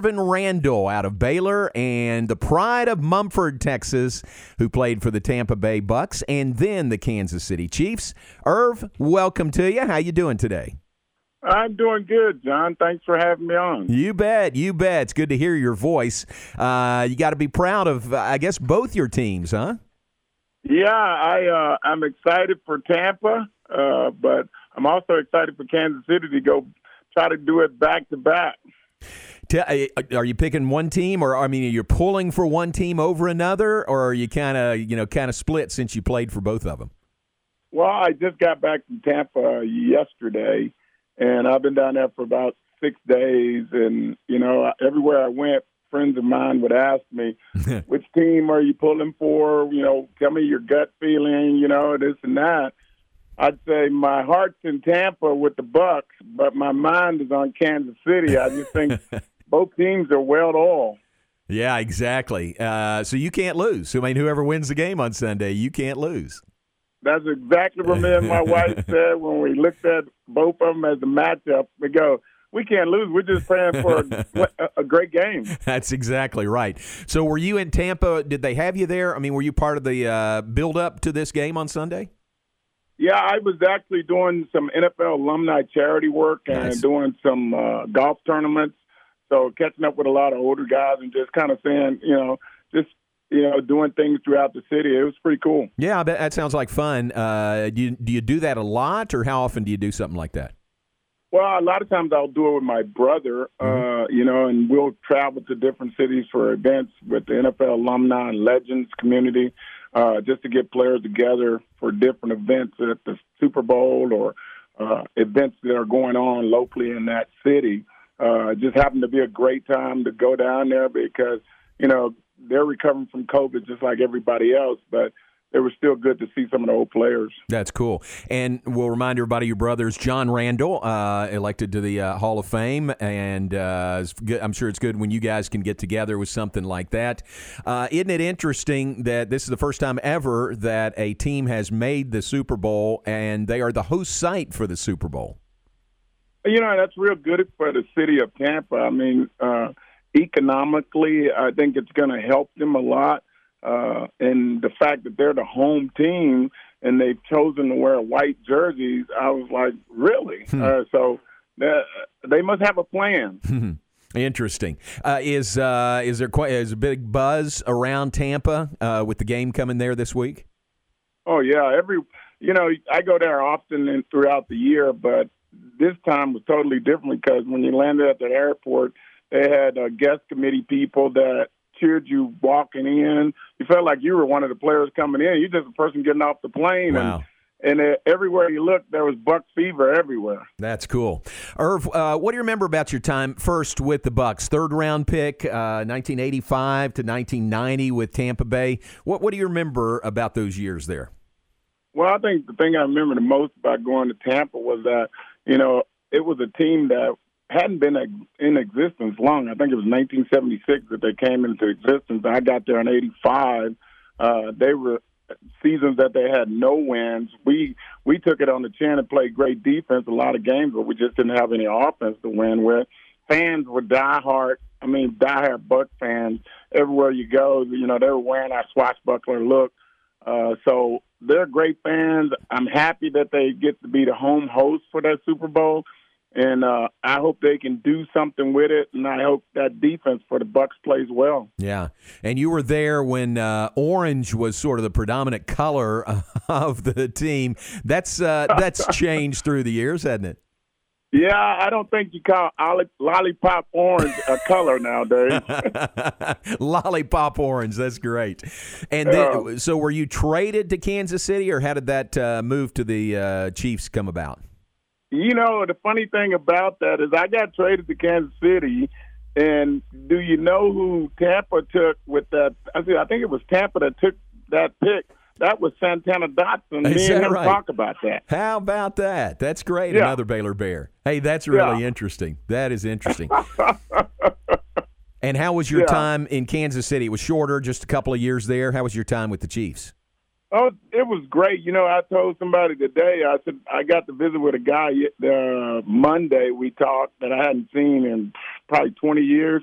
Ervin Randle out of Baylor and the pride of Mumford, Texas, who played for the Tampa Bay Bucks and then the Kansas City Chiefs. Irv, welcome to you. How you doing today? I'm doing good, John. Thanks for having me on. You bet. You bet. It's good to hear your voice. Uh, you got to be proud of, uh, I guess, both your teams, huh? Yeah, I uh, I'm excited for Tampa, uh, but I'm also excited for Kansas City to go try to do it back to back. Uh, are you picking one team, or I mean, are you pulling for one team over another, or are you kind of you know kind of split since you played for both of them? Well, I just got back from Tampa yesterday, and I've been down there for about six days. And you know, everywhere I went, friends of mine would ask me, "Which team are you pulling for?" You know, tell me your gut feeling. You know, this and that. I'd say my heart's in Tampa with the Bucks, but my mind is on Kansas City. I just think both teams are well oiled. Yeah, exactly. Uh, so you can't lose. I mean, whoever wins the game on Sunday, you can't lose. That's exactly what me and my wife said when we looked at both of them as a matchup. We go, we can't lose. We're just praying for a, a, great game. That's exactly right. So, were you in Tampa? Did they have you there? I mean, were you part of the uh, build up to this game on Sunday? Yeah, I was actually doing some NFL alumni charity work and nice. doing some uh, golf tournaments. So, catching up with a lot of older guys and just kind of saying, you know, just you know, doing things throughout the city. It was pretty cool. Yeah, I bet that sounds like fun. Uh, do you, do you do that a lot, or how often do you do something like that? Well, a lot of times I'll do it with my brother, uh, mm-hmm. uh, you know, and we'll travel to different cities for events with the NFL alumni and legends community, uh, just to get players together for different events at the Super Bowl or uh, events that are going on locally in that city. Uh, just happened to be a great time to go down there because, you know, they're recovering from COVID just like everybody else, but it was still good to see some of the old players. That's cool. And we'll remind everybody your brother's John Randle, uh, elected to the uh, Hall of Fame. And uh, I'm sure it's good when you guys can get together with something like that. Uh, isn't it interesting that this is the first time ever that a team has made the Super Bowl and they are the host site for the Super Bowl? You know, that's real good for the city of Tampa. I mean, uh, economically, I think it's going to help them a lot. Uh, and the fact that they're the home team and they've chosen to wear white jerseys, I was like, really? Hmm. Uh, so uh, they must have a plan. Interesting. Uh, is uh, is there quite is a big buzz around Tampa uh, with the game coming there this week? Oh yeah, every you know I go there often and throughout the year, but this time was totally different because when you landed at the airport, they had uh, guest committee people that cheered you walking in. You felt like you were one of the players coming in. You're just a person getting off the plane. Wow. And, and uh, everywhere you looked, there was Buck fever everywhere. That's cool. Irv, uh, what do you remember about your time first with the Bucks? Third round pick, uh, 1985 to 1990 with Tampa Bay. What What do you remember about those years there? Well, I think the thing I remember the most about going to Tampa was that you know it was a team that hadn't been in existence long. I think it was 1976 that they came into existence. I got there in '85. Uh, they were seasons that they had no wins. We we took it on the chin and played great defense a lot of games, but we just didn't have any offense to win with. Fans were diehard. I mean, diehard Buck fans. Everywhere you go, you know they were wearing our swashbuckler look. Uh, so they're great fans. I'm happy that they get to be the home host for that Super Bowl and uh, I hope they can do something with it. And I hope that defense for the Bucks plays well. Yeah, and you were there when uh, orange was sort of the predominant color of the team. That's uh, that's changed through the years, hasn't it? Yeah, I don't think you call lollipop orange a color nowadays. lollipop orange, that's great. And then, so, were you traded to Kansas City, or how did that uh, move to the uh, Chiefs come about? You know, the funny thing about that is I got traded to Kansas City, and do you know who Tampa took with that? I think it was Tampa that took that pick. That was Santana Dotson. Is Me and him right? talk about that. How about that? That's great. Yeah. Another Baylor Bear. Hey, that's really yeah. interesting. That is interesting. and how was your yeah. time in Kansas City? It was shorter, just a couple of years there. How was your time with the Chiefs? Oh, it was great. You know, I told somebody today. I said I got to visit with a guy uh, Monday. We talked that I hadn't seen in probably 20 years,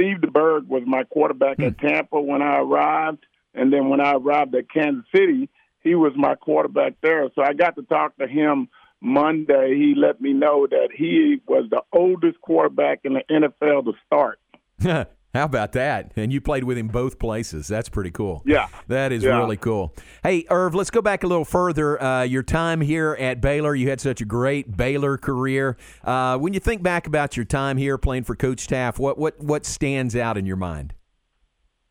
Steve DeBerg was my quarterback at Tampa when I arrived, and then when I arrived at Kansas City, he was my quarterback there. So I got to talk to him Monday. He let me know that he was the oldest quarterback in the NFL to start. How about that? And you played with him both places. That's pretty cool. Yeah. That is Yeah. really cool. Hey, Irv, let's go back a little further. Uh, your time here at Baylor, you had such a great Baylor career. Uh, when you think back about your time here playing for Coach Teaff, what, what, what stands out in your mind?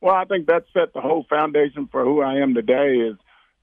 Well, I think that set the whole foundation for who I am today is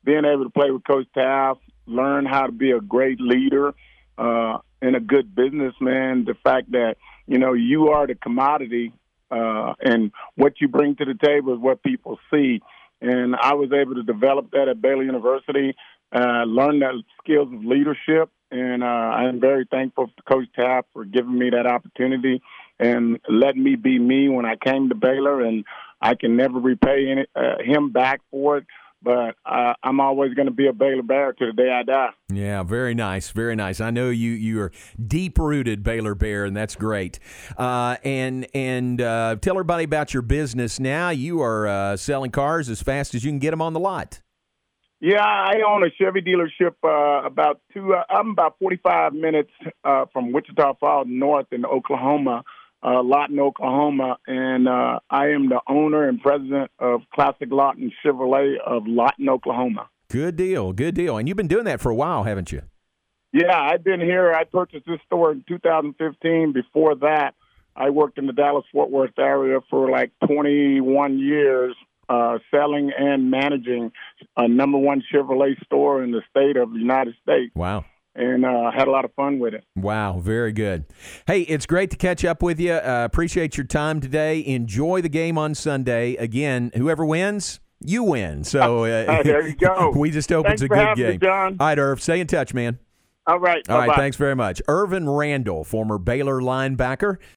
being able to play with Coach Teaff, learn how to be a great leader uh, and a good businessman. The fact that, you know, you are the commodity uh, and what you bring to the table is what people see. And I was able to develop that at Baylor University, uh, learn that skills of leadership. And uh, I'm very thankful to Coach Teaff for giving me that opportunity and letting me be me when I came to Baylor. And I can never repay any, uh, him back for it, but uh, I'm always going to be a Baylor Bear to the day I die. Yeah, very nice, very nice. I know you you are deep rooted Baylor Bear, and that's great. Uh, and and uh, tell everybody about your business now. You are uh, selling cars as fast as you can get them on the lot. Yeah, I own a Chevy dealership uh, about two. Uh, I'm about 45 minutes uh, from Wichita Falls North in Oklahoma, uh, Lawton, Oklahoma, and uh, I am the owner and president of Classic Lawton Chevrolet of Lawton, Oklahoma. Good deal, good deal. And you've been doing that for a while, haven't you? Yeah, I've been here. I purchased this store in 2015. Before that, I worked in the Dallas Fort Worth area for like 21 years, uh, selling and managing a number one Chevrolet store in the state of the United States, Wow. And uh, had a lot of fun with it. Wow, very good. Hey, it's great to catch up with you. Uh, appreciate your time today. Enjoy the game on Sunday. Again, whoever wins, you win. So uh, there you go. we just it's a good me, game. John. All right, Irv, stay in touch, man. All right. All right, thanks very much. Ervin Randle, former Baylor linebacker.